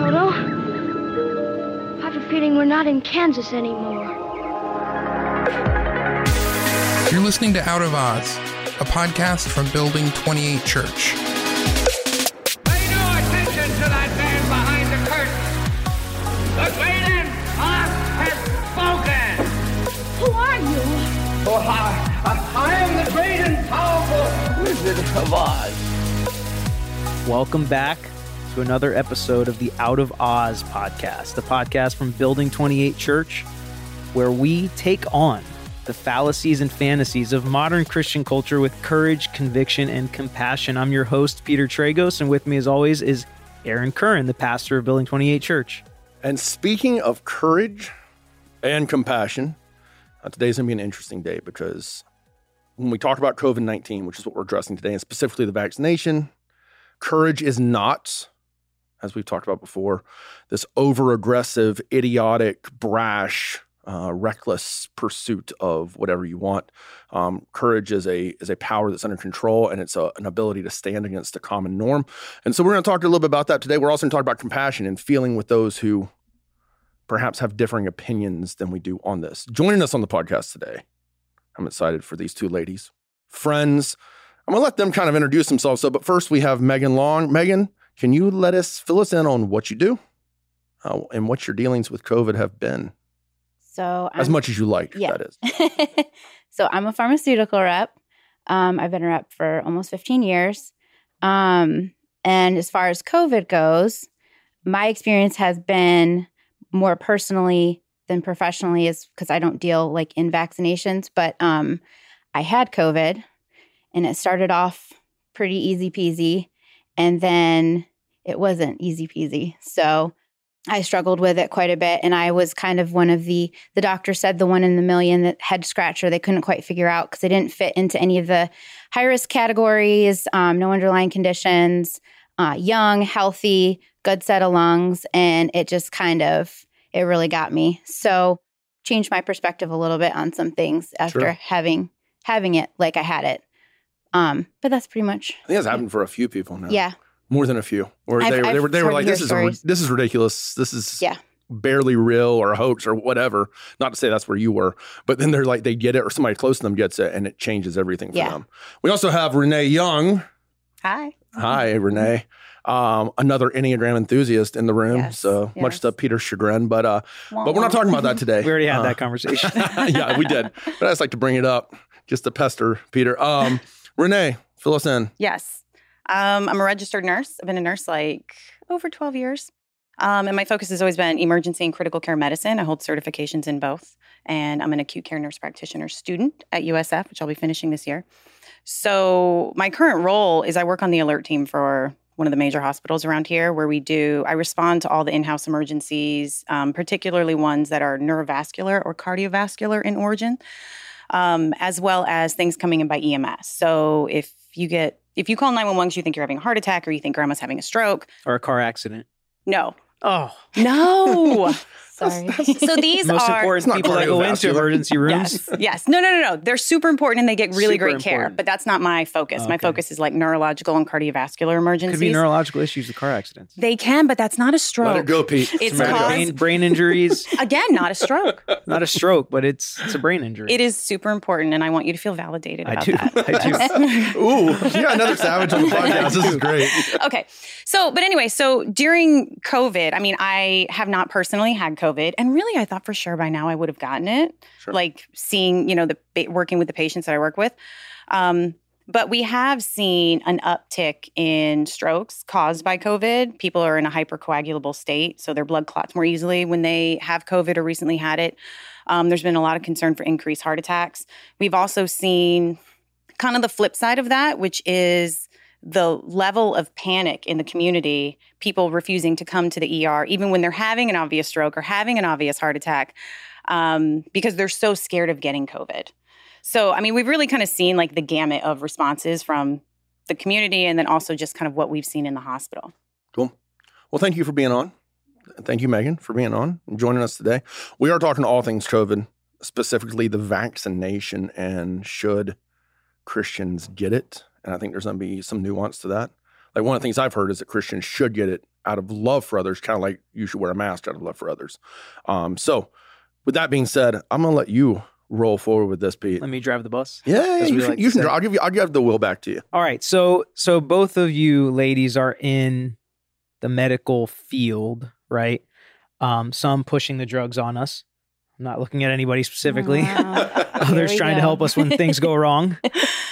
Toto. I have a feeling we're not in Kansas anymore. You're listening to Out of Oz, a podcast from Building 28 Church. Pay no attention to that man behind the curtain. The Great and Oz has spoken. Who are you? Oh, I, I, I am the great and powerful Wizard of Oz. Welcome back to another episode of the Out of Oz podcast, the podcast from Building 28 Church, where we take on the fallacies and fantasies of modern Christian culture with courage, conviction, and compassion. I'm your host, Peter Tragos, and with me, as always, is Aaron Curran, the pastor of Building 28 Church. And speaking of courage and compassion, uh, today's going to be an interesting day because when we talk about COVID 19, which is what we're addressing today, and specifically the vaccination, courage is not, as we've talked about before, this over aggressive, idiotic, brash, uh, reckless pursuit of whatever you want. Um, courage is a is a power that's under control, and it's a, an ability to stand against a common norm. And so we're going to talk a little bit about that today. We're also going to talk about compassion and feeling with those who perhaps have differing opinions than we do on this. Joining us on the podcast today, I'm excited for these two ladies, friends. I'm gonna let them kind of introduce themselves. So, but first we have Megan Long. Megan, can you let us fill us in on what you do uh, and what your dealings with COVID have been, So as I'm- much as you like? yeah. That is. so I'm a pharmaceutical rep. Um, I've been a rep for almost 15 years. Um, and as far as COVID goes, my experience has been more personally than professionally, is because I don't deal like in vaccinations. But um, I had COVID, and it started off pretty easy peasy, and then it wasn't easy peasy. So I struggled with it quite a bit, and I was kind of one of the the doctor said the one in the million that head scratcher they couldn't quite figure out because they didn't fit into any of the high risk categories, um, no underlying conditions, uh, young, healthy, good set of lungs, and it just kind of it really got me. So changed my perspective a little bit on some things after Sure. having having it like I had it. Um, but that's pretty much I think that's happened for a few people now. yeah. More than a few. Where I've- they, they I've were they were like, your this is this is ridiculous. This is Yeah. barely real or a hoax or whatever. Not to say that's where you were, but then they're like they get it or somebody close to them gets it and it changes everything for Yeah. them. We also have Renee Young. Hi. Hi, Renee. Um, another Enneagram enthusiast in the room. Yes, so much yes. to Peter's chagrin, but uh, but we're not talking about that today. We already had Uh, that conversation. yeah, we did. But I just like to bring it up just to pester Peter. Um, Renee, fill us in. Yes. Um, I'm a registered nurse. I've been a nurse like over 12 years. Um, and my focus has always been emergency and critical care medicine. I hold certifications in both. And I'm an acute care nurse practitioner student at USF, which I'll be finishing this year. So, my current role is I work on the alert team for one of the major hospitals around here where we do, I respond to all the in house emergencies, um, particularly ones that are neurovascular or cardiovascular in origin, um, as well as things coming in by EMS. So, if you get, if you call 911 because you think you're having a heart attack or you think grandma's having a stroke, or a car accident. no. Oh, No. Sorry. so these most are important people that go into emergency rooms. Yes, yes. No, no, no, no. They're super important and they get really Super great care. But that's not my focus. My Okay. focus is like neurological and cardiovascular emergencies. Could be neurological issues with car accidents. they can, but that's not a stroke. Let it go, Pete. It's Let caused- brain, brain injuries, Again, not a stroke. not a stroke, but it's it's a brain injury. it is super important, and I want you to feel validated I about do. that. I do. Ooh, yeah, another savage on the podcast. This is great. okay. So, but anyway, so during COVID, I mean, I have not personally had COVID, and really, I thought for sure by now I would have gotten it. Sure. Like seeing, you know, the working with the patients that I work with. Um, but we have seen an uptick in strokes caused by COVID. People are in a hypercoagulable state, so their blood clots more easily when they have COVID or recently had it. Um, there's been a lot of concern for increased heart attacks. We've also seen kind of the flip side of that, which is the level of panic in the community, people refusing to come to the ER, even when they're having an obvious stroke or having an obvious heart attack, um, because they're so scared of getting COVID. So, I mean, we've really kind of seen like the gamut of responses from the community and then also just kind of what we've seen in the hospital. Cool. Well, thank you for being on. Thank you, Megan, for being on and joining us today. We are talking all things COVID, specifically the vaccination and should Christians get it. And I think there's going to be some nuance to that. Like one of the things I've heard is that Christians should get it out of love for others, kind of like you should wear a mask out of love for others. Um, so, with that being said, I'm gonna let you roll forward with this, Pete. Let me drive the bus. Yeah, yeah, you, like you can. say. I'll give you. I'll give the wheel back to you. All right. So so both of you ladies are in the medical field, right? Um, some pushing the drugs on us. I'm not looking at anybody specifically. Wow. Others trying to help us when things go wrong.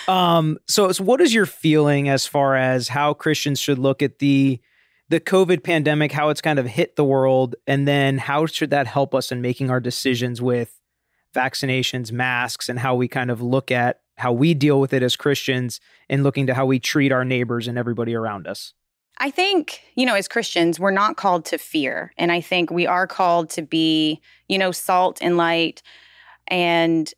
Um, so, so what is your feeling as far as how Christians should look at the the COVID pandemic, how it's kind of hit the world, and then how should that help us in making our decisions with vaccinations, masks, and how we kind of look at how we deal with it as Christians and looking to how we treat our neighbors and everybody around us? I think, you know, as Christians, we're not called to fear. And I think we are called to be, you know, salt and light. And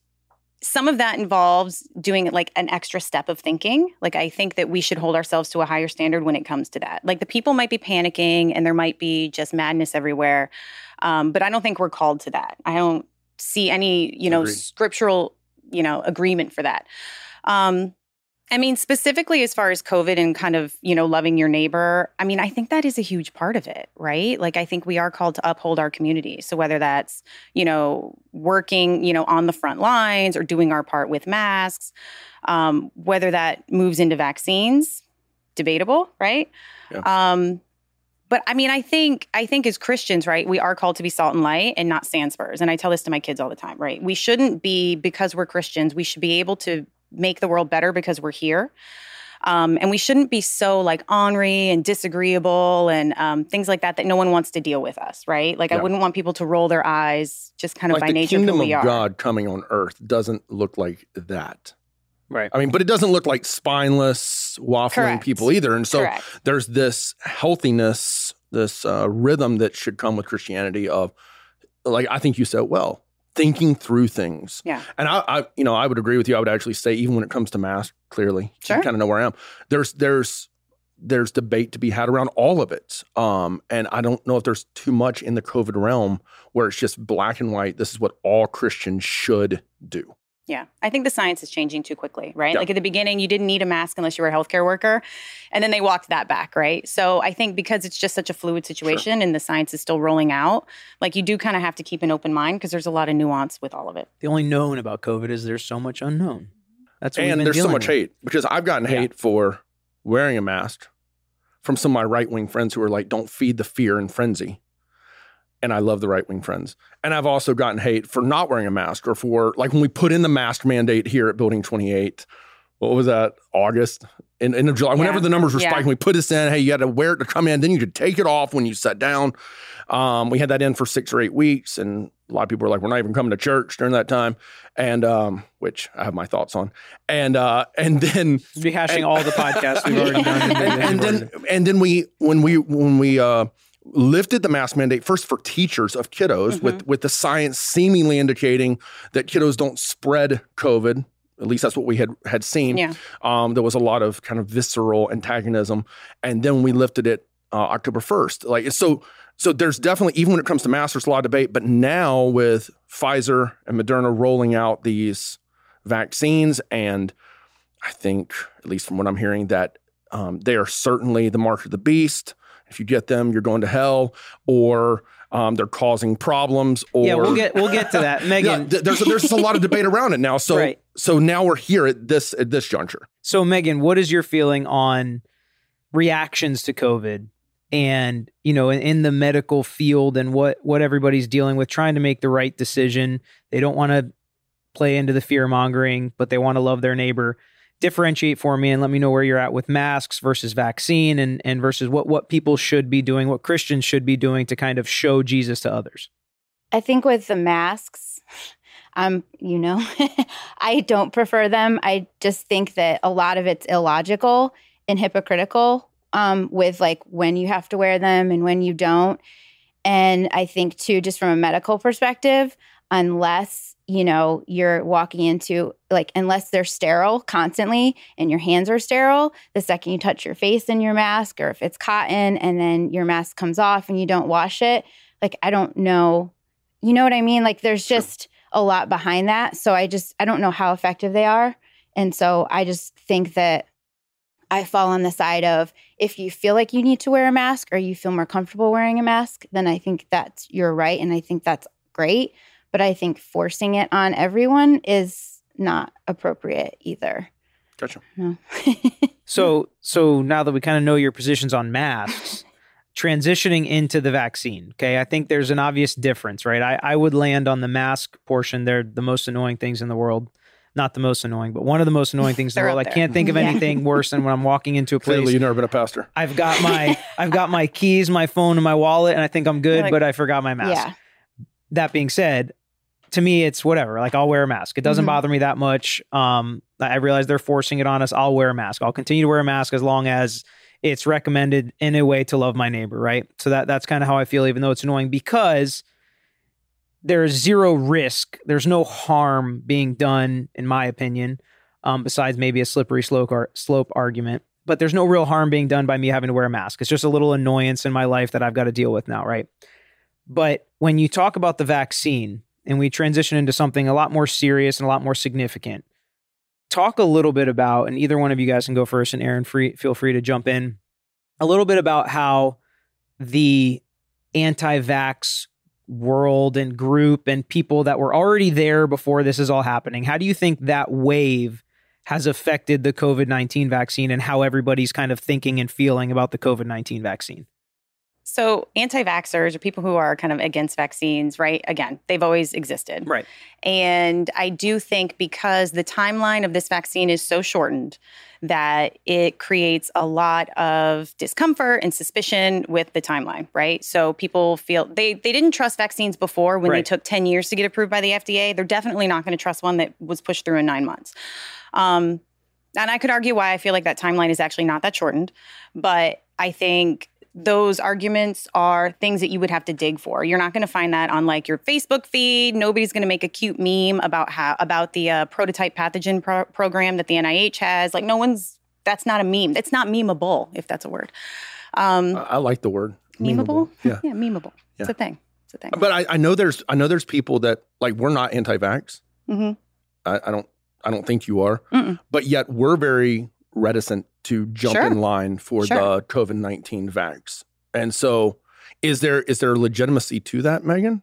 some of that involves doing like an extra step of thinking. Like, I think that we should hold ourselves to a higher standard when it comes to that. Like, the people might be panicking and there might be just madness everywhere. Um, but I don't think we're called to that. I don't see any, you know, Agreed. scriptural, you know, agreement for that. Um, I mean, specifically as far as COVID and kind of, you know, loving your neighbor, I mean, I think that is a huge part of it, right? Like, I think we are called to uphold our community. So, whether that's, you know, working, you know, on the front lines or doing our part with masks, um, whether that moves into vaccines, debatable, right? Yeah. Um, but I mean, I think I think as Christians, right, we are called to be salt and light and not sand spurs. And I tell this to my kids all the time, right? We shouldn't be because we're Christians. We should be able to make the world better because we're here. Um, and we shouldn't be so like ornery and disagreeable and um, things like that that no one wants to deal with us, right? Like I wouldn't want people to roll their eyes just kind of like by the nature of who kingdom we of are. God coming on earth doesn't look like that. Right. I mean, but it doesn't look like spineless, waffling Correct. people either. And so Correct. there's this healthiness, this uh, rhythm that should come with Christianity of, like I think you said well, thinking through things. Yeah. And I, I, you know, I would agree with you. I would actually say even when it comes to mass, clearly, Sure. you kind of know where I am. There's there's there's debate to be had around all of it. Um, and I don't know if there's too much in the COVID realm where it's just black and white. This is what all Christians should do. Yeah, I think the science is changing too quickly, right? Yeah. Like at the beginning, you didn't need a mask unless you were a healthcare worker. And then they walked that back, right? So I think because it's just such a fluid situation and the science is still rolling out, like you do kind of have to keep an open mind because there's a lot of nuance with all of it. The only known about COVID is there's so much unknown. That's what and there's so much with. hate because I've gotten Yeah. hate for wearing a mask from some of my right wing friends who are like, "Don't feed the fear and frenzy." And I love the right wing friends. And I've also gotten hate for not wearing a mask or for like when we put in the mask mandate here at Building 28. What was that? August in, in July. Whenever the numbers were Yeah. spiking, we put this in. Hey, you had to wear it to come in. Then you could take it off when you sat down. Um, we had that in for six or eight weeks, and a lot of people were like, "We're not even coming to church during that time," and um, which I have my thoughts on. And uh, and then Rehashing And- all the podcasts we've already done. and, and then and then we when we when we uh lifted the mask mandate first for teachers of kiddos Mm-hmm. with with the science seemingly indicating that kiddos don't spread covid at least that's what we had had seen Yeah. um there was a lot of kind of visceral antagonism and then we lifted it uh, october 1st like so so there's definitely even when it comes to masks there's a lot of debate but now with pfizer and moderna rolling out these vaccines and I think, at least from what I'm hearing, that um, they are certainly the mark of the beast. If you get them, you're going to hell, or um, they're causing problems. Or yeah, we'll get we'll get to that, Megan. th- there's there's a lot of debate around it now. So Right. so now we're here at this at this juncture. So, Megan, what is your feeling on reactions to COVID and, you know, in, in the medical field and what, what everybody's dealing with, trying to make the right decision? They don't want to play into the fear mongering, but they want to love their neighbor. Differentiate for me and let me know where you're at with masks versus vaccine and, and versus what, what people should be doing, what Christians should be doing to kind of show Jesus to others. I think with the masks, um, you know, I don't prefer them. I just think that a lot of it's illogical and hypocritical um, with like when you have to wear them and when you don't. And I think too, just from a medical perspective, unless you know you're walking into like unless they're sterile constantly and your hands are sterile the second you touch your face in your mask or if it's cotton and then your mask comes off and you don't wash it like i don't know you know what I mean? Like there's just a lot behind that. So I just I don't know how effective they are. And so I just think that I fall on the side of if you feel like you need to wear a mask or you feel more comfortable wearing a mask, then I think that's you're right. And I think that's great. But I think forcing it on everyone is not appropriate either. Gotcha. No. So so now that we kind of know your positions on masks, transitioning into the vaccine. Okay. I think there's an obvious difference, right? I, I would land on the mask portion. They're the most annoying things in the world. Not the most annoying, but one of the most annoying things in the world. I can't think of Yeah. anything worse than when I'm walking into a place. Clearly, you've never been a pastor. I've got my I've got my keys, my phone, and my wallet, and I think I'm good, like- but I forgot my mask. Yeah. That being said, to me, it's whatever. Like I'll wear a mask. It doesn't Mhm. bother me that much. Um, I realize they're forcing it on us. I'll wear a mask. I'll continue to wear a mask as long as it's recommended in a way to love my neighbor, right? So that that's kind of how I feel, even though it's annoying because there's zero risk. There's no harm being done, in my opinion, um, besides maybe a slippery slope or slope argument. But there's no real harm being done by me having to wear a mask. It's just a little annoyance in my life that I've got to deal with now, right? But when you talk about the vaccine and we transition into something a lot more serious and a lot more significant, talk a little bit about, and either one of you guys can go first, and Aaron, free, feel free to jump in, a little bit about how the anti vax world and group and people that were already there before this is all happening, how do you think that wave has affected the COVID 19 vaccine and how everybody's kind of thinking and feeling about the COVID 19 vaccine? So, anti vaxxers or people who are kind of against vaccines, right? Again, they've always existed. Right. And I do think because the timeline of this vaccine is so shortened that it creates a lot of discomfort and suspicion with the timeline, right? So people feel they they didn't trust vaccines before when they took 10 years to get approved by the FDA. They're definitely not going to trust one that was pushed through in 9 months. Um and I could argue why I feel like that timeline is actually not that shortened, but I think those arguments are things that you would have to dig for. You're not going to find that on like your Facebook feed. Nobody's going to make a cute meme about how about the uh, prototype pathogen pro- program that the NIH has. Like no one's that's not a meme. It's not memeable if that's a word. Um, I, I like the word memeable? Yeah, yeah, memeable. It's a thing. It's a thing. but I, I know there's I know there's people that like we're not anti-vax. Mhm. I, I don't I don't think you are, Mm-mm. but yet we're very reticent to jump Sure. in line for Sure. the COVID nineteen vax. And so, is there is there legitimacy to that, Megan?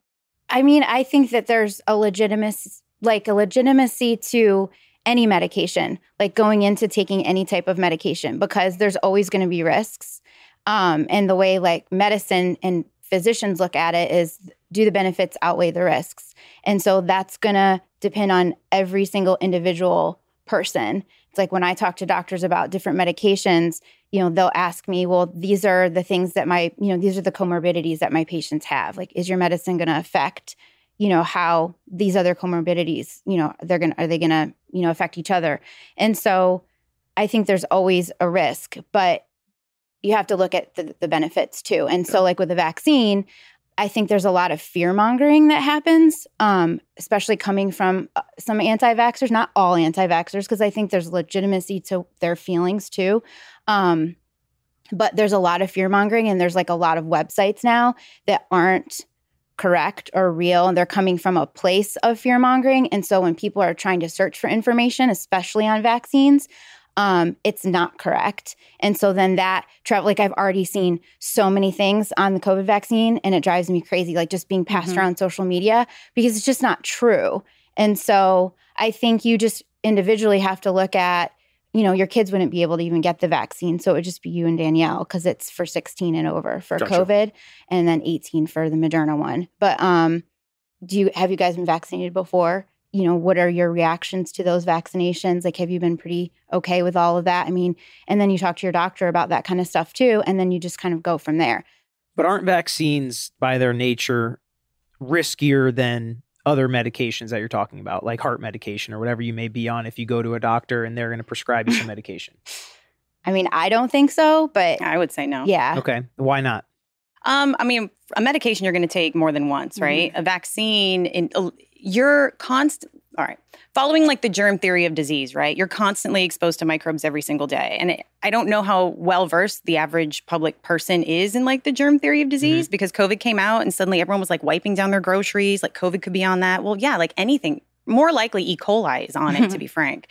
I mean, I think that there's a legitimacy, like a legitimacy to any medication, like going into taking any type of medication, because there's always going to be risks. Um, and the way like medicine and physicians look at it is do the benefits outweigh the risks? And so that's going to depend on every single individual person. It's like when I talk to doctors about different medications, you know, they'll ask me, well, these are the things that my, you know, these are the comorbidities that my patients have. Like, is your medicine going to affect, you know, how these other comorbidities, you know, they're going to, are they going to, you know, affect each other? And so I think there's always a risk, but you have to look at the, the benefits too. And so, like with the vaccine, I think there's a lot of fear mongering that happens, um, especially coming from uh, some anti vaxxers, not all anti vaxxers, because I think there's legitimacy to their feelings too. Um, but there's a lot of fear mongering, and there's like a lot of websites now that aren't correct or real, and they're coming from a place of fear mongering. And so when people are trying to search for information, especially on vaccines, um, it's not correct. And so then that travel, like I've already seen so many things on the COVID vaccine, and it drives me crazy, like just being passed Mhm. around social media because it's just not true. And so I think you just individually have to look at, you know, your kids wouldn't be able to even get the vaccine. So it would just be you and Danielle because it's for 16 and over for Gotcha. COVID and then 18 for the Moderna one. But um, do you have you guys been vaccinated before? You know, what are your reactions to those vaccinations? Like, have you been pretty okay with all of that? I mean, and then you talk to your doctor about that kind of stuff too. And then you just kind of go from there. But aren't vaccines by their nature riskier than other medications that you're talking about, like heart medication or whatever you may be on if you go to a doctor and they're going to prescribe you some medication? I mean, I don't think so, but I would say no. yeah. Okay. Why not? Um, I mean, a medication you're going to take more than once, right? Mm-hmm. A vaccine, in, you're constant. All right, following like the germ theory of disease, right? You're constantly exposed to microbes every single day, and it, I don't know how well versed the average public person is in like the germ theory of disease Mm-hmm. because COVID came out and suddenly everyone was like wiping down their groceries, like COVID could be on that. Well, yeah, like anything. More likely, E. coli is on it, to be frank.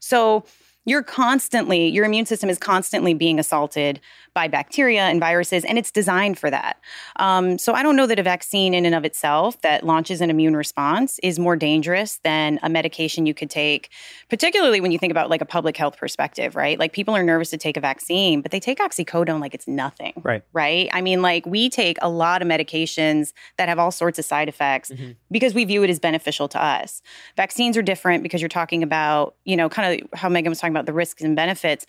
So you're constantly, your immune system is constantly being assaulted by bacteria and viruses, and it's designed for that. Um, so I don't know that a vaccine in and of itself that launches an immune response is more dangerous than a medication you could take, particularly when you think about like a public health perspective, right? Like people are nervous to take a vaccine, but they take oxycodone like it's nothing. Right. Right. I mean, like we take a lot of medications that have all sorts of side effects Mm-hmm. because we view it as beneficial to us. Vaccines are different because you're talking about, you know, kind of how Megan was talking about the risks and benefits.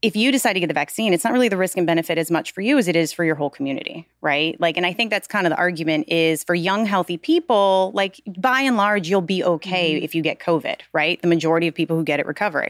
If you decide to get the vaccine, it's not really the risk and benefit as much for you as it is for your whole community, right? Like, and I think that's kind of the argument is for young, healthy people, like by and large, you'll be okay if you get COVID, right? The majority of people who get it recover.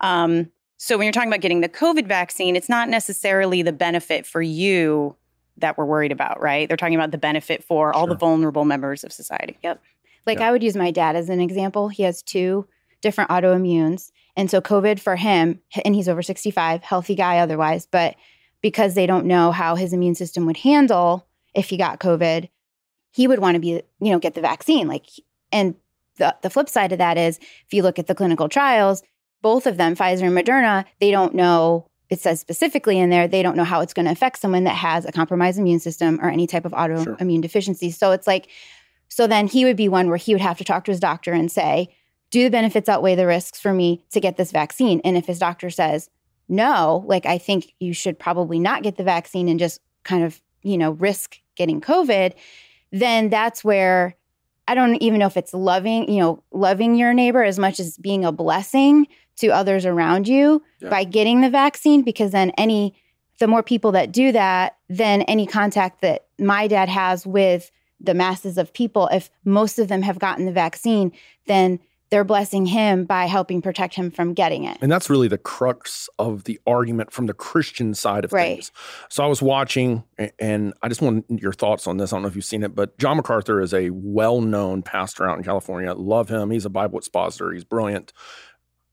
Um, so when you're talking about getting the COVID vaccine, it's not necessarily the benefit for you that we're worried about, right? They're talking about the benefit for all the vulnerable members of society. Yep. Like Yeah. I would use my dad as an example. He has two different autoimmunes. And so COVID for him, and he's over 65, healthy guy otherwise, but because they don't know how his immune system would handle if he got COVID, he would want to be, you know, get the vaccine. Like, and the, the flip side of that is if you look at the clinical trials, both of them, Pfizer and Moderna, they don't know, it says specifically in there, they don't know how it's going to affect someone that has a compromised immune system or any type of autoimmune deficiency. So it's like, so then he would be one where he would have to talk to his doctor and say, do the benefits outweigh the risks for me to get this vaccine? And if his doctor says, no, like I think you should probably not get the vaccine and just kind of, you know, risk getting COVID, then that's where I don't even know if it's loving, you know, loving your neighbor as much as being a blessing to others around you Yeah. by getting the vaccine, because then any, the more people that do that, then any contact that my dad has with the masses of people, if most of them have gotten the vaccine, then they're blessing him by helping protect him from getting it. And that's really the crux of the argument from the Christian side of Right. things. So I was watching, and I just want your thoughts on this. I don't know if you've seen it, but John MacArthur is a well known pastor out in California. Love him. He's a Bible expositor, he's brilliant.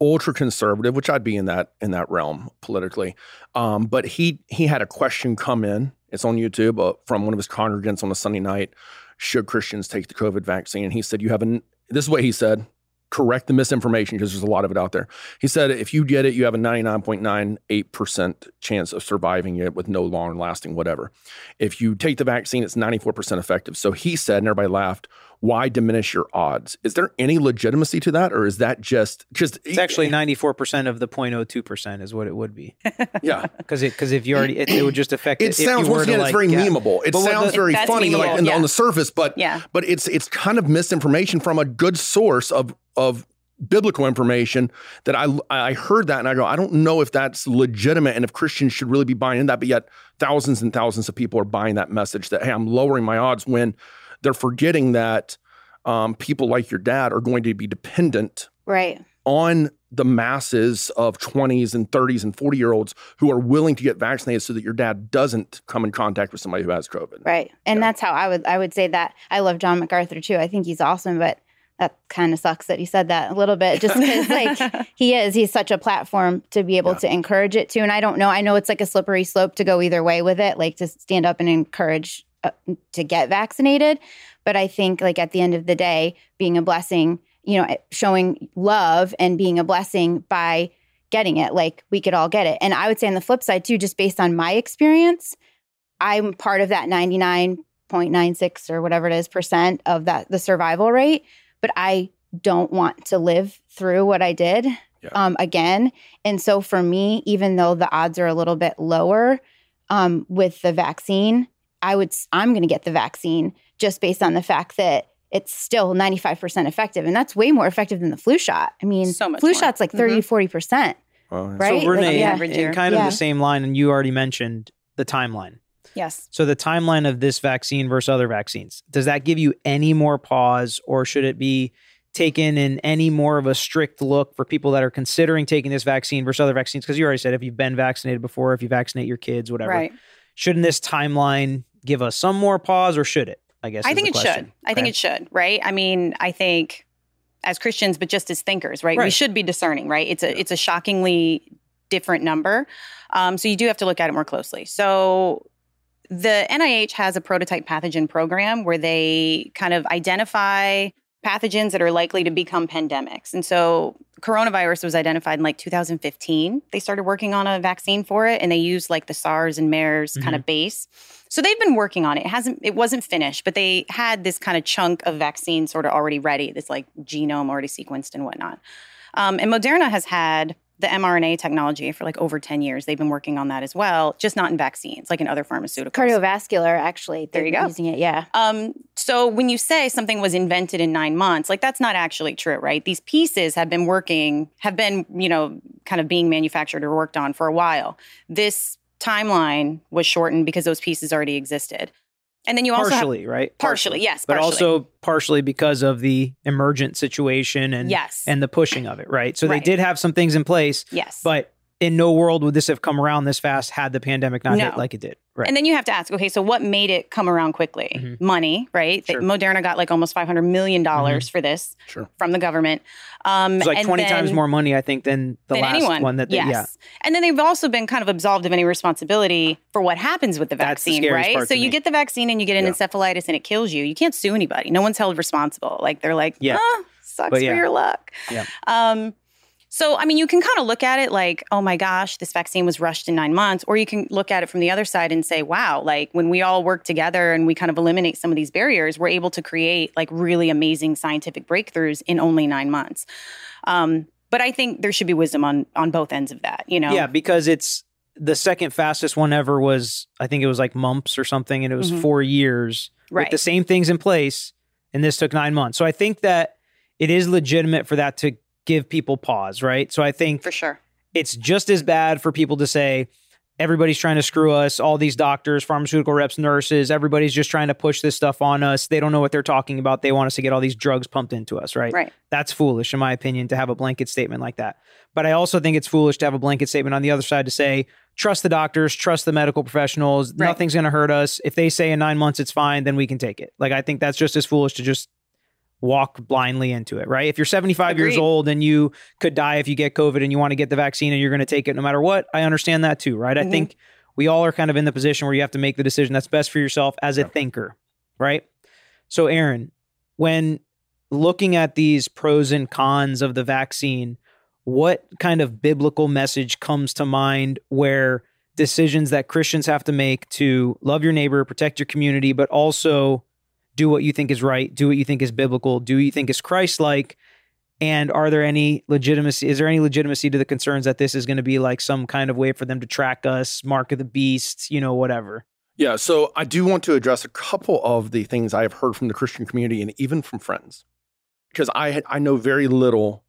Ultra conservative, which I'd be in that in that realm politically, um, but he he had a question come in. It's on YouTube uh, from one of his congregants on a Sunday night. Should Christians take the COVID vaccine? And he said, "You have an." This is what he said correct the misinformation because there's a lot of it out there. He said if you get it, you have a 99.98% chance of surviving it with no long lasting whatever. If you take the vaccine, it's 94% effective. So he said, and everybody laughed, why diminish your odds? Is there any legitimacy to that? Or is that just because It's actually 94% of the 0.02% is what it would be. yeah. Because because if you already, it, it would just affect It if you sounds once to, again, like, it's very yeah. memeable. It But sounds the- very funny, like memeable, in the- on the surface, but Yeah. but it's it's kind of misinformation from a good source of of biblical information that I I heard that and I go I don't know if that's legitimate and if Christians should really be buying in that but yet thousands and thousands of people are buying that message that hey I'm lowering my odds when they're forgetting that um, people like your dad are going to be dependent Right. on the masses of 20s and 30s and 40 year olds who are willing to get vaccinated so that your dad doesn't come in contact with somebody who has COVID. Right. And Yeah. that's how I would I would say that I love John MacArthur too. I think he's awesome, but that kind of sucks that he said that a little bit just because like he is he's such a platform to be able Yeah. to encourage it too and i don't know i know it's like a slippery slope to go either way with it like to stand up and encourage uh, to get vaccinated. But i think like at the end of the day being a blessing you know showing love and being a blessing by getting it like we could all get it. And i would say on the flip side too just based on my experience i'm part of that 99.96 or whatever it is percent of that the survival rate. But i don't want to live through what i did Yeah. um, again. And so for me even though the odds are a little bit lower um, with the vaccine i would s- i'm going to get the vaccine just based on the fact that it's still 95% effective and that's way more effective than the flu shot i mean So much flu more. shots like mm-hmm. 30 to 40% Well, Right? So Like, Renee, yeah. in kind of Yeah. the same line, and you already mentioned the timeline. yes. So the timeline of this vaccine versus other vaccines, does that give you any more pause or should it be taken in any more of a strict look for people that are considering taking this vaccine versus other vaccines? Because you already said if you've been vaccinated before, if you vaccinate your kids, whatever. Right. Shouldn't this timeline give us some more pause or should it? I guess I think it question. should. I think it should, right? I mean, I think as Christians, but just as thinkers, right? We should be discerning, right? It's a it's a shockingly different number. Um, so you do have to look at it more closely. So the NIH has a prototype pathogen program where they kind of identify pathogens that are likely to become pandemics. And so coronavirus was identified in like 2015. They started working on a vaccine for it and they used like the SARS and MERS kind of base. So they've been working on it. It hasn't it wasn't finished, but they had this kind of chunk of vaccine sort of already ready, this like genome already sequenced and whatnot. Um, and Moderna has had the mRNA technology for like over 10 years. They've been working on that as well, just not in vaccines, like in other pharmaceuticals. Cardiovascular, actually. There they're you go. Using it, yeah. Um, so when you say something was invented in nine months, like that's not actually true, right? These pieces have been working, have been, you know, kind of being manufactured or worked on for a while. This timeline was shortened because those pieces already existed. And then you also have- partially, right? partially, yes, But partially. also partially because of the emergent situation and Yes. and the pushing of it, right? So Right. they did have some things in place, yes. but in no world would this have come around this fast had the pandemic not hit like it did. Right. And then you have to ask, okay, so what made it come around quickly? Mhm. Money, right? Sure. Moderna got like almost five hundred million dollars for this Sure. from the government. Um, it's like and 20 times more money, I think, than the than last anyone. one that they, yes. yeah. And then they've also been kind of absolved of any responsibility for what happens with the That's the vaccine, right? So you me. get the vaccine and you get an Yeah. encephalitis and it kills you. You can't sue anybody. No one's held responsible. Like they're like, Yeah. ah, sucks But for your luck. Yeah. Um, so I mean, you can kind of look at it like, oh my gosh, this vaccine was rushed in nine months, or you can look at it from the other side and say, wow, like when we all work together and we kind of eliminate some of these barriers, we're able to create like really amazing scientific breakthroughs in only nine months. Um, but I think there should be wisdom on on both ends of that. You know, Yeah, because it's the second fastest one ever was I think it was like mumps or something, and it was Mhm. four years right? with the same things in place, and this took nine months. So I think that it is legitimate for that to give people pause, right? So I think for sure. it's just as bad for people to say everybody's trying to screw us all these doctors pharmaceutical reps nurses everybody's just trying to push this stuff on us they don't know what they're talking about they want us to get all these drugs pumped into us right Right. that's foolish in my opinion to have a blanket statement like that but i also think it's foolish to have a blanket statement on the other side to say trust the doctors trust the medical professionals Right. nothing's going to hurt us if they say in nine months it's fine then we can take it like i think that's just as foolish to just walk blindly into it, right? If you're 75 years old and you could die if you get COVID and you want to get the vaccine and you're going to take it no matter what, I understand that too, right? I Mhm. think we all are kind of in the position where you have to make the decision that's best for yourself as a thinker, right? So, Aaron, when looking at these pros and cons of the vaccine, what kind of biblical message comes to mind where decisions that Christians have to make to love your neighbor, protect your community, but also do what you think is right, do what you think is biblical, do you think is Christ like? And are there any legitimacy? Is there any legitimacy to the concerns that this is going to be like some kind of way for them to track us, mark of the beast, you know, whatever? Yeah, so I do want to address a couple of the things I have heard from the Christian community and even from friends, because I I know very little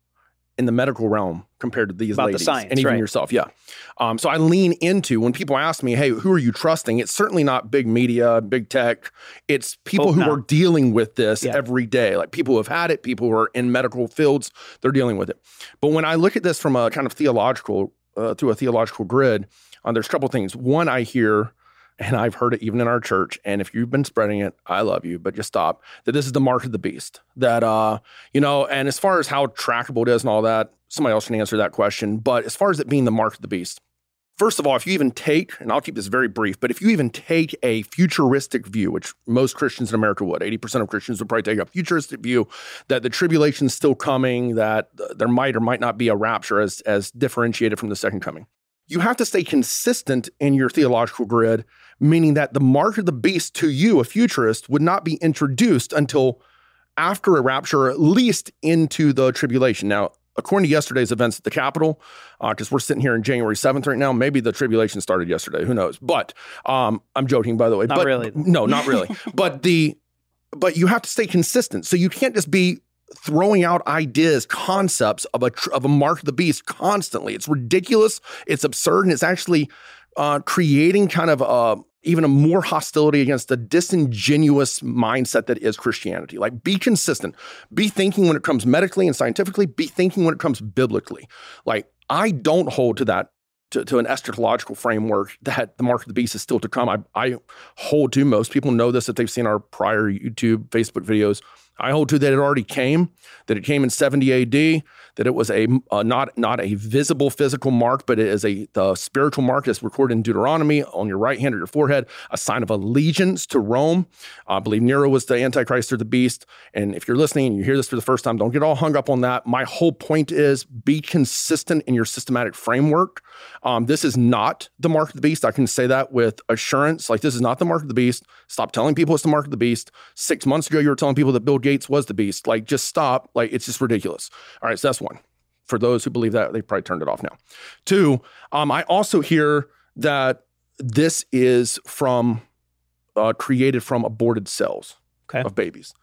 in the medical realm compared to these About the ladies science, and even right. yourself. Yeah, um, so I lean into when people ask me, "Hey, who are you trusting?" It's certainly not big media, big tech. It's people Hope who not. are dealing with this Yeah. every day, like people who have had it, people who are in medical fields, they're dealing with it. But when I look at this from a kind of theological, uh, through a theological grid, uh, there's a couple things. One, I hear and I've heard it even in our church. And if you've been spreading it, I love you, but just stop. That this is the mark of the beast. That uh, you know, and as far as how trackable it is and all that, somebody else can answer that question. But as far as it being the mark of the beast, first of all, if you even take, and I'll keep this very brief, but if you even take a futuristic view, which most Christians in America would, 80% of Christians would probably take a futuristic view that the tribulation's still coming, that there might or might not be a rapture as as differentiated from the second coming. You have to stay consistent in your theological grid meaning that the mark of the beast to you, a futurist, would not be introduced until after a rapture, or at least into the tribulation. Now, according to yesterday's events at the Capitol, because we're sitting here in January 7th right now, maybe the tribulation started yesterday. Who knows? But um, I'm joking, by the way. Not but, really. No, not really. but the but you have to stay consistent. So you can't just be throwing out ideas, concepts of a of a mark of the beast constantly. It's ridiculous. It's absurd, and it's actually uh, creating kind of a, even a more hostility against the disingenuous mindset that is Christianity. Like, be consistent. Be thinking when it comes medically and scientifically. Be thinking when it comes biblically. Like, I don't hold to that. To, to an eschatological framework that the mark of the beast is still to come. I, I hold to most people know this if they've seen our prior YouTube, Facebook videos. I hold to that it already came, that it came in 70 AD, that it was a uh, not not a visible physical mark, but it is a the spiritual mark that's recorded in Deuteronomy on your right hand or your forehead, a sign of allegiance to Rome. I believe Nero was the Antichrist or the beast. And if you're listening and you hear this for the first time, don't get all hung up on that. My whole point is be consistent in your systematic framework. Um, this is not the mark of the beast. I can say that with assurance. Like this is not the mark of the beast. Stop telling people it's the mark of the beast. Six months ago, you were telling people that Bill Gates was the beast. Like just stop. Like it's just ridiculous. All right, so that's. For those who believe that, they probably turned it off now. Two, um, I also hear that this is from uh, created from aborted cells Okay. of babies.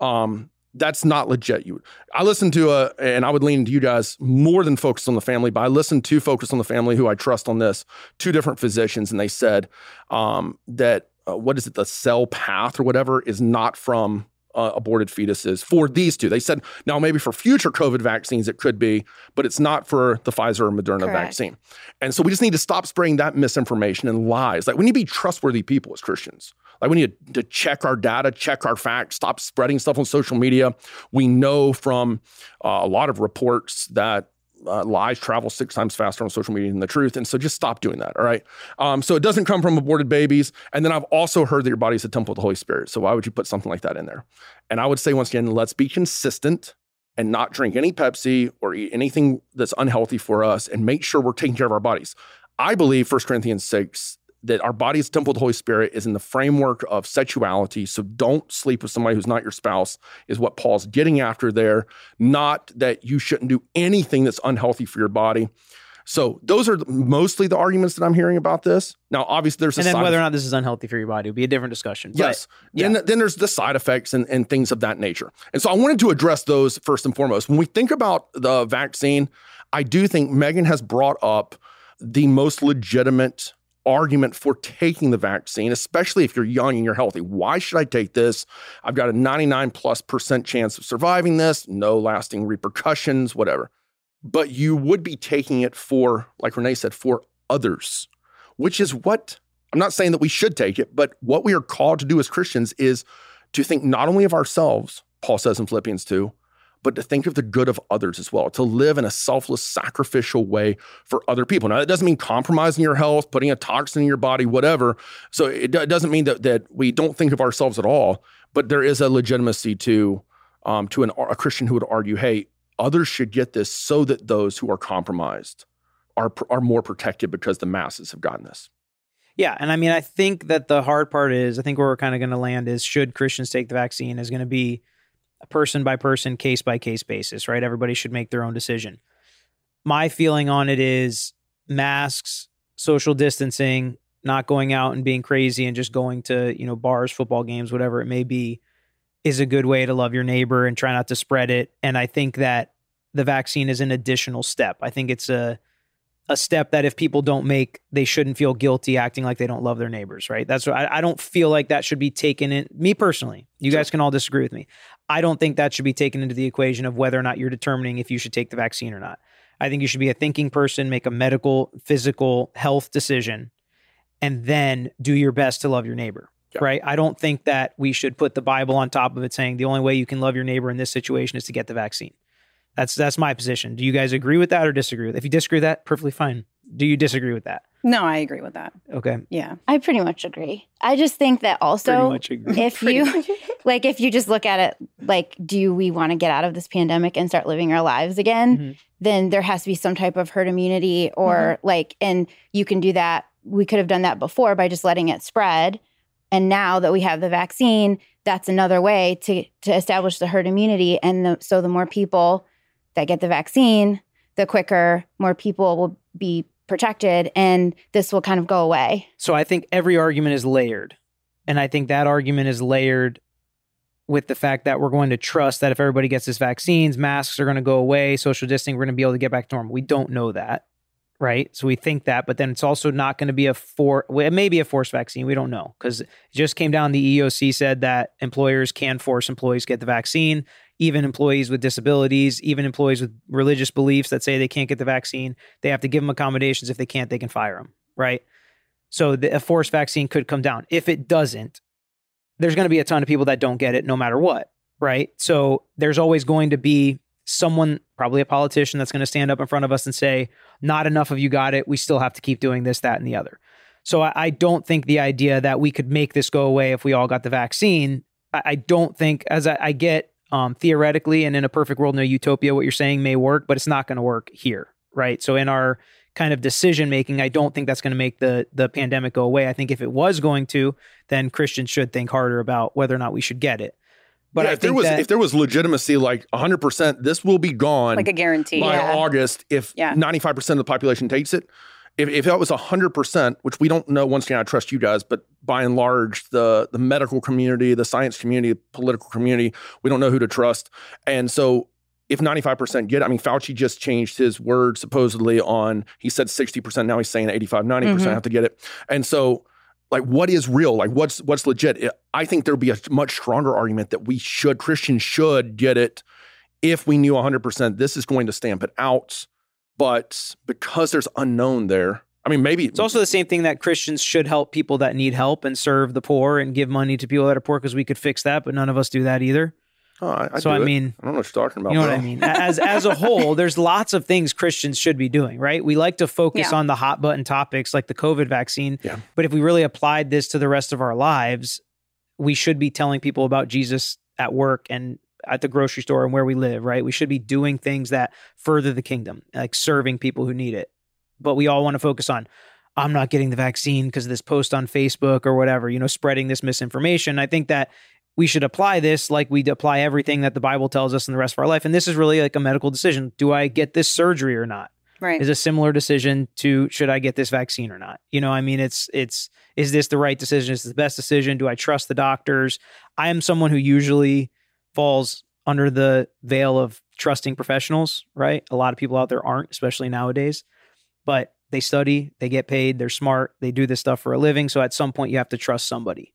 Um, that's not legit. You, I listened to a, and I would lean to you guys more than focus on the family, but I listened to focus on the family, who I trust on this, two different physicians, and they said um, that uh, what is it, the cell path or whatever, is not from uh, aborted fetuses for these two. They said now maybe for future COVID vaccines it could be, but it's not for the Pfizer or Moderna Correct. vaccine. And so we just need to stop spreading that misinformation and lies. Like we need to be trustworthy people as Christians. Like we need to, check our data, check our facts, stop spreading stuff on social media. We know from uh, a lot of reports that uh, lies travel six times faster on social media than the truth. And so just stop doing that. All right. Um, so it doesn't come from aborted babies. And then I've also heard that your body is a temple of the Holy Spirit. So why would you put something like that in there? And I would say once again, let's be consistent and not drink any Pepsi or eat anything that's unhealthy for us and make sure we're taking care of our bodies. I believe 1 Corinthians 6 that our body is temple of the Holy Spirit is in the framework of sexuality. So don't sleep with somebody who's not your spouse, is what Paul's getting after there. Not that you shouldn't do anything that's unhealthy for your body. So those are mostly the arguments that I'm hearing about this. Now, obviously, there's a And then side whether or not this is unhealthy for your body would be a different discussion. But Yes. Then, then there's the side effects and, and things of that nature. And so I wanted to address those first and foremost. When we think about the vaccine, I do think Megan has brought up the most legitimate argument for taking the vaccine, especially if you're young and you're healthy. Why should I take this? I've got a 99 plus percent chance of surviving this, no lasting repercussions, whatever. But you would be taking it for, like Renee said, for others, which is what I'm not saying that we should take it, but what we are called to do as Christians is to think not only of ourselves, Paul says in Philippians 2, but to think of the good of others as well, to live in a selfless, sacrificial way for other people. Now, that doesn't mean compromising your health, putting a toxin in your body, whatever. So it, doesn't mean that, that we don't think of ourselves at all, but there is a legitimacy to, um, to an, a Christian who would argue, hey, others should get this so that those who are compromised are, are more protected because the masses have gotten this. Yeah, and I mean, I think that the hard part is, I think where we're kind of going to land is, should Christians take the vaccine? Is going to be person by person, case by case basis, right? Everybody should make their own decision. My feeling on it is masks, social distancing, not going out and being crazy, and just going to you know bars, football games, whatever it may be, is a good way to love your neighbor and try not to spread it. And I think that the vaccine is an additional step. I think it's a a step that if people don't make, they shouldn't feel guilty acting like they don't love their neighbors, right? That's what I, I don't feel like that should be taken in. Me personally, you guys can all disagree with me. I don't think that should be taken into the equation of whether or not you're determining if you should take the vaccine or not. I think you should be a thinking person, make a medical, physical health decision, and then do your best to love your neighbor. Yeah. Right. I don't think that we should put the Bible on top of it saying the only way you can love your neighbor in this situation is to get the vaccine. That's that's my position. Do you guys agree with that or disagree with? If you disagree with that, perfectly fine. Do you disagree with that? No, I agree with that. Okay. Yeah. I pretty much agree. I just think that also Pretty much agree. if you like if you just look at it like do we want to get out of this pandemic and start living our lives again Mhm. then there has to be some type of herd immunity or Mm-hmm. like and you can do that we could have done that before by just letting it spread and now that we have the vaccine that's another way to to establish the herd immunity and the, so the more people that get the vaccine the quicker more people will be protected and this will kind of go away So I think every argument is layered. And I think that argument is layered with the fact that we're going to trust that if everybody gets this vaccines, masks are going to go away, social distancing, we're going to be able to get back to normal. We don't know that, right? So we think that, but then it's also not going to be a for it may be a forced vaccine. We don't know because it just came down. The EEOC said that employers can force employees get the vaccine, even employees with disabilities, even employees with religious beliefs that say they can't get the vaccine. They have to give them accommodations. If they can't, they can fire them, right? So the, a forced vaccine could come down. If it doesn't, there's going to be a ton of people that don't get it no matter what, right? So there's always going to be someone, probably a politician, that's going to stand up in front of us and say, not enough of you got it. We still have to keep doing this, that, and the other. So I, I don't think the idea that we could make this go away if we all got the vaccine, I, I don't think, as I, I get um, theoretically and in a perfect world, no utopia, what you're saying may work, but it's not going to work here, right? So in our kind of decision making, I don't think that's going to make the the pandemic go away. I think if it was going to, then Christians should think harder about whether or not we should get it. But yeah, if there was that, if there was legitimacy, like 100, percent this will be gone Like a guarantee. by Yeah. August if Yeah. 95 percent of the population takes it. If, if that was 100 percent, which we don't know, once again, I trust you guys, but by and large, the the medical community, the science community, the political community, we don't know who to trust. And so, if 95 percent get, it, I mean, Fauci just changed his word supposedly on. He said 60 percent. Now he's saying 85, 90 percent Mhm. have to get it. And so, like, what is real? Like, what's what's legit? I think there'd be a much stronger argument that we should Christians should get it if we knew 100 percent this is going to stamp it out. But because there's unknown there, I mean, maybe it's also the same thing that Christians should help people that need help and serve the poor and give money to people that are poor because we could fix that, but none of us do that either. Oh, I, I so do I it. mean, I don't know what you're talking about. You know what. I mean? As as a whole, there's lots of things Christians should be doing, right? We like to focus Yeah. on the hot button topics like the COVID vaccine. Yeah. But if we really applied this to the rest of our lives, we should be telling people about Jesus at work and at the grocery store and where we live, right? We should be doing things that further the kingdom, like serving people who need it. But we all want to focus on I'm not getting the vaccine because of this post on Facebook or whatever, you know, spreading this misinformation. I think that we should apply this like we apply everything that the Bible tells us in the rest of our life. And this is really like a medical decision. Do I get this surgery or not? Right. Is a similar decision to should I get this vaccine or not? You know, I mean, it's it's is this the right decision? Is this the best decision? Do I trust the doctors? I am someone who usually falls under the veil of trusting professionals, right? A lot of people out there aren't, especially nowadays. But they study, they get paid, they're smart, they do this stuff for a living. So at some point you have to trust somebody.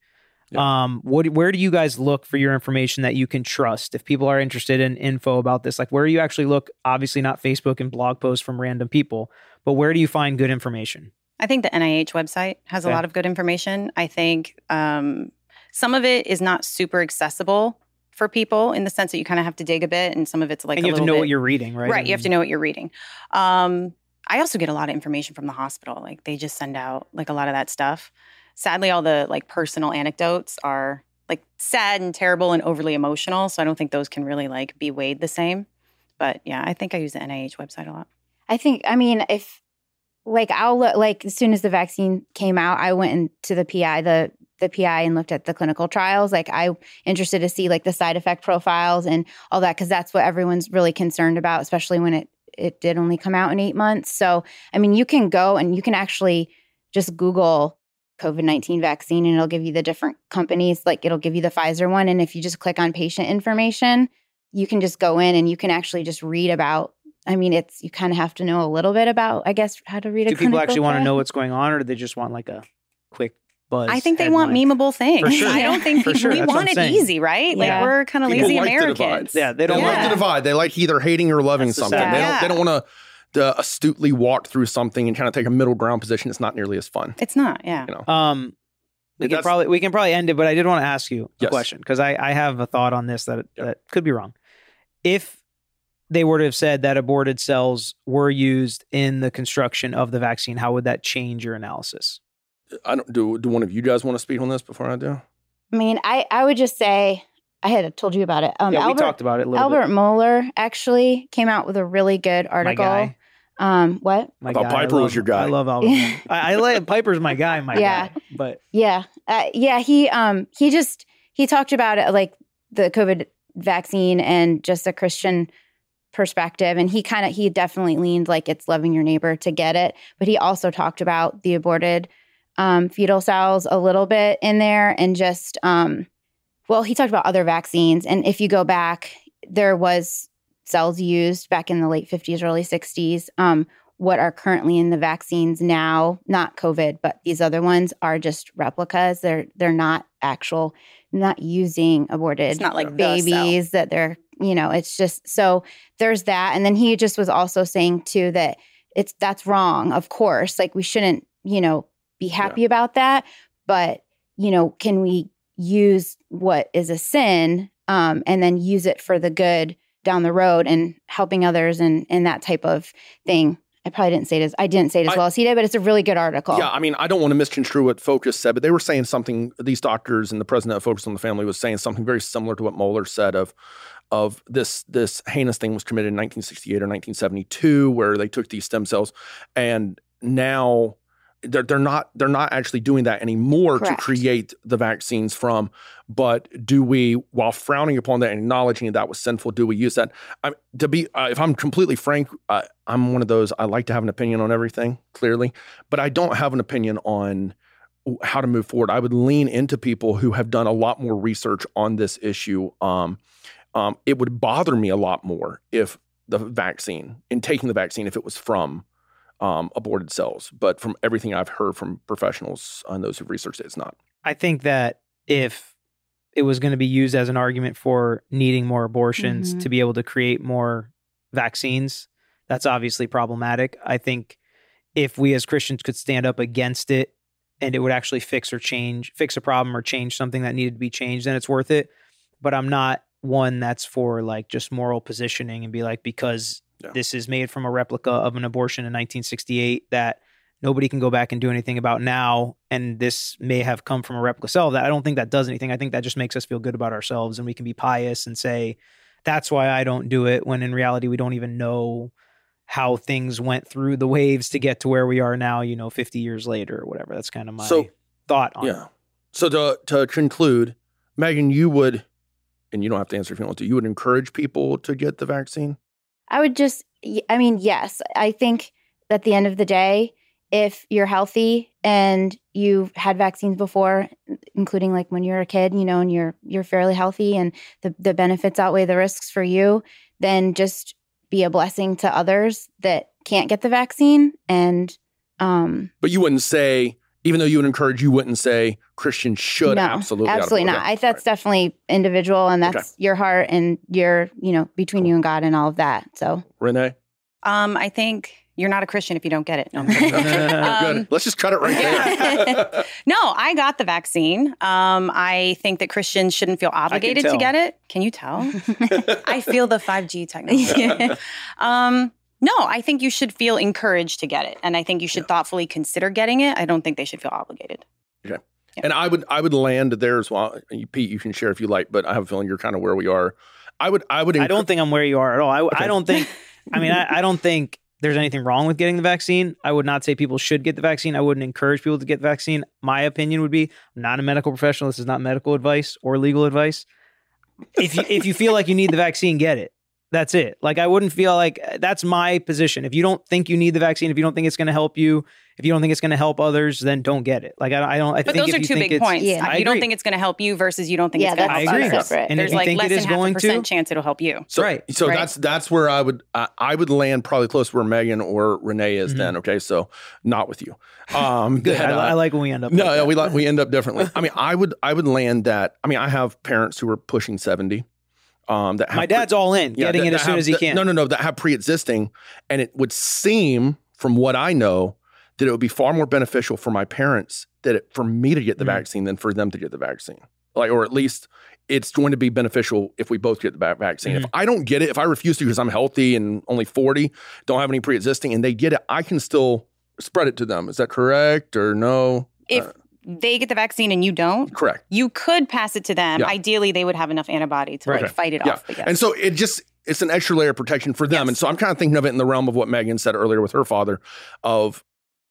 Um, what where do you guys look for your information that you can trust? If people are interested in info about this, like where do you actually look? Obviously not Facebook and blog posts from random people, but where do you find good information? I think the NIH website has Okay. a lot of good information. I think um, some of it is not super accessible for people in the sense that you kind of have to dig a bit, and some of it's like and a you have to know bit, what you're reading, right? Right, you have to know what you're reading. Um, I also get a lot of information from the hospital. Like they just send out like a lot of that stuff. Sadly, all the like personal anecdotes are like sad and terrible and overly emotional. So I don't think those can really like be weighed the same. But yeah, I think I use the NIH website a lot. I think, I mean, if like I'll look, like as soon as the vaccine came out, I went into the PI, the the PI and looked at the clinical trials. Like I interested to see like the side effect profiles and all that because that's what everyone's really concerned about, especially when it it did only come out in eight months. So I mean, you can go and you can actually just Google COVID nineteen vaccine and it'll give you the different companies. Like it'll give you the Pfizer one, and if you just click on patient information, you can just go in and you can actually just read about. I mean, it's you kind of have to know a little bit about, I guess, how to read a. Do people actually want to know what's going on, or do they just want like a quick buzz? I think they want headline? memeable things. For sure. I don't think For people, sure. we That's what want I'm it easy, right? Yeah. Like we're kind of lazy like the. Americans. Yeah, they They don't like to divide. They like either hating or loving That's something. sad- They don't. Yeah. They don't want to to astutely walk through something and kind of take a middle ground position. It's not nearly as fun. It's not. Yeah. You know. Um, we can probably we can probably end it, but I did want to ask you a Yes. question because I I have a thought on this that Yep. that could be wrong. If they were to have said that aborted cells were used in the construction of the vaccine, how would that change your analysis? I don't do. Do one of you guys want to speak on this before I do? I mean, I I would just say I had told you about it. Um, yeah, we Albert talked about it a little Albert bit. Mohler actually came out with a really good My article. Guy, Um, what? my I thought guy. Piper love, was your guy. I love Albert. Mohler. I, I like Piper's my guy. My Yeah. guy. But Yeah, uh, yeah. He um he just he talked about it like the COVID vaccine and just a Christian perspective, and he kind of he definitely leaned like it's loving your neighbor to get it, but he also talked about the aborted um, fetal cells a little bit in there, and just um, well, he talked about other vaccines, and if you go back, there was cells used back in the late fifties, early sixties. Um, what are currently in the vaccines now, not COVID, but these other ones are just replicas. They're they're not actual, not using aborted It's not like the babies that they're, you know, it's just so there's that. And then he just was also saying too that it's that's wrong, of course. Like we shouldn't, you know, be happy about that. But, you know, can we use what is a sin um, and then use it for the good down the road and helping others and and that type of thing. I probably didn't say it as I didn't say it as I- well as he did, but it's a really good article. Yeah, I mean, I don't want to misconstrue what Focus said, but they were saying something. These doctors and the president of Focus on the Family was saying something very similar to what Mohler said of of this this heinous thing was committed in 1968 or 1972, where they took these stem cells, and now they're they're not they're not actually doing that anymore Correct. to create the vaccines from. But do we, while frowning upon that and acknowledging that was sinful, do we use that? I, to be, uh, if I'm completely frank, uh, I'm one of those. I like to have an opinion on everything, clearly, but I don't have an opinion on how to move forward. I would lean into people who have done a lot more research on this issue. Um, um, it would bother me a lot more if the vaccine, in taking the vaccine, if it was from um, aborted cells. But from everything I've heard from professionals and those who've researched it, it's not. I think that if it was going to be used as an argument for needing more abortions Mhm. to be able to create more vaccines, that's obviously problematic. I think if we as Christians could stand up against it and it would actually fix or change, fix a problem or change something that needed to be changed, then it's worth it. But I'm not one that's for like just moral positioning and be like, because Yeah. this is made from a replica of an abortion in 1968 that nobody can go back and do anything about now and this may have come from a replica cell that i don't think that does anything i think that just makes us feel good about ourselves and we can be pious and say that's why i don't do it when in reality we don't even know how things went through the waves to get to where we are now you know 50 years later or whatever that's kind of my So- thought on Yeah. it So to to conclude, Megan, you would, and you don't have to answer if you don't want to. You would encourage people to get the vaccine. I would just, I mean, yes, I think at the end of the day, if you're healthy and you've had vaccines before, including like when you're a kid, you know, and you're you're fairly healthy and the the benefits outweigh the risks for you, then just be a blessing to others that can't get the vaccine. And um, But you wouldn't say, even though you would encourage, you wouldn't say Christians should no, absolutely, absolutely not. I, that's definitely individual, and that's your heart and your, you know, between you and God and all of that. So Renee. Um, I think you're not a Christian if you don't get it. No, I'm. Good. Um, Let's just cut it right there. no, I got the vaccine. Um, I think that Christians shouldn't feel obligated to get it. Can you tell? I feel the 5G technology. um, no, I think you should feel encouraged to get it. And I think you should thoughtfully consider getting it. I don't think they should feel obligated. Okay. And I would I would land there as well. Pete, you can share if you like, but I have a feeling you're kind of where we are. I would I would i don't think i'm where you are at all i, Okay. I don't think i mean I, I don't think there's anything wrong with getting the vaccine i would not say people should get the vaccine i wouldn't encourage people to get the vaccine my opinion would be i'm not a medical professional this is not medical advice or legal advice if you if you feel like you need the vaccine get it that's it like i wouldn't feel like that's my position if you don't think you need the vaccine if you don't think it's going to help you if you don't think it's going to help others then don't get it like i, I don't i But think those if are two big points. Yeah. I you don't think it's going to help you versus you don't think Yeah, it's going to help I agree. others. separate. And There's you like think less it than is half going a percent to- chance it'll help you. So, Right. So Right. that's that's where I would I, I would land probably close where Megan or Renee is. Then okay, so not with you. Um, good that, I, uh, I like when we end up no, like no, we like we end up differently. I mean, I would I would land that. I mean, I have parents who are pushing seventy. Um, that have my dad's all in Yeah, getting that- it as soon have- as he that- can No, no, no, that have pre-existing, and it would seem, from what I know, that it would be far more beneficial for my parents that it, for me to get the Mhm. vaccine than for them to get the vaccine. Like, or at least it's going to be beneficial if we both get the va- vaccine. If I don't get it, if I refuse to because I'm healthy and only 40, don't have any pre-existing, and they get it, I can still spread it to them. Is that correct or no? If Uh, they get the vaccine and you don't, correct. you could pass it to them. Yeah. Ideally, they would have enough antibody to Right. like fight it Yeah. off. Yes. And so it just it's an extra layer of protection for them. Yes. And so I'm kind of thinking of it in the realm of what Megan said earlier with her father of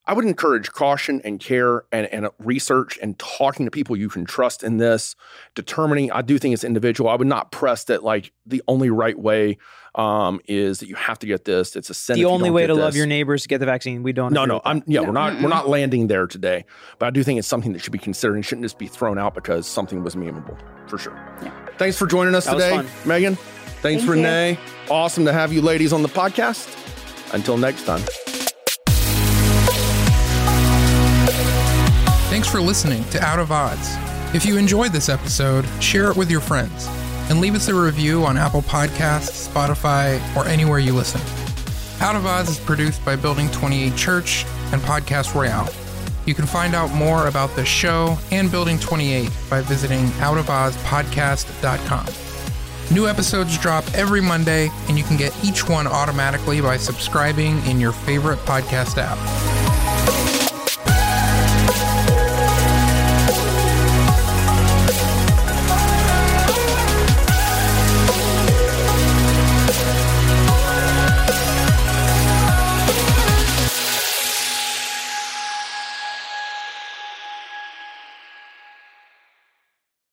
I would encourage caution and care and, and research and talking to people you can trust in this, determining. I do think it's individual. I would not press that like the only right way um, is that you have to get this. It's a sin. if the you only don't way get to love your neighbors to get the vaccine. We don't. No, no. I'm yeah, No. we're not we're not landing there today. But I do think it's something that should be considered and shouldn't just be thrown out because something was memeable for sure. Yeah. Thanks for joining us That today. Megan. Thanks, Thank you. Renee. Awesome to have you ladies on the podcast. Until next time. Thanks for listening to Out of Oz. If you enjoyed this episode, share it with your friends and leave us a review on Apple Podcasts, Spotify, or anywhere you listen. Out of Oz is produced by Building 28 Church and Podcast Royale. You can find out more about the show and Building 28 by visiting outofozpodcast.com. New episodes drop every Monday, and you can get each one automatically by subscribing in your favorite podcast app.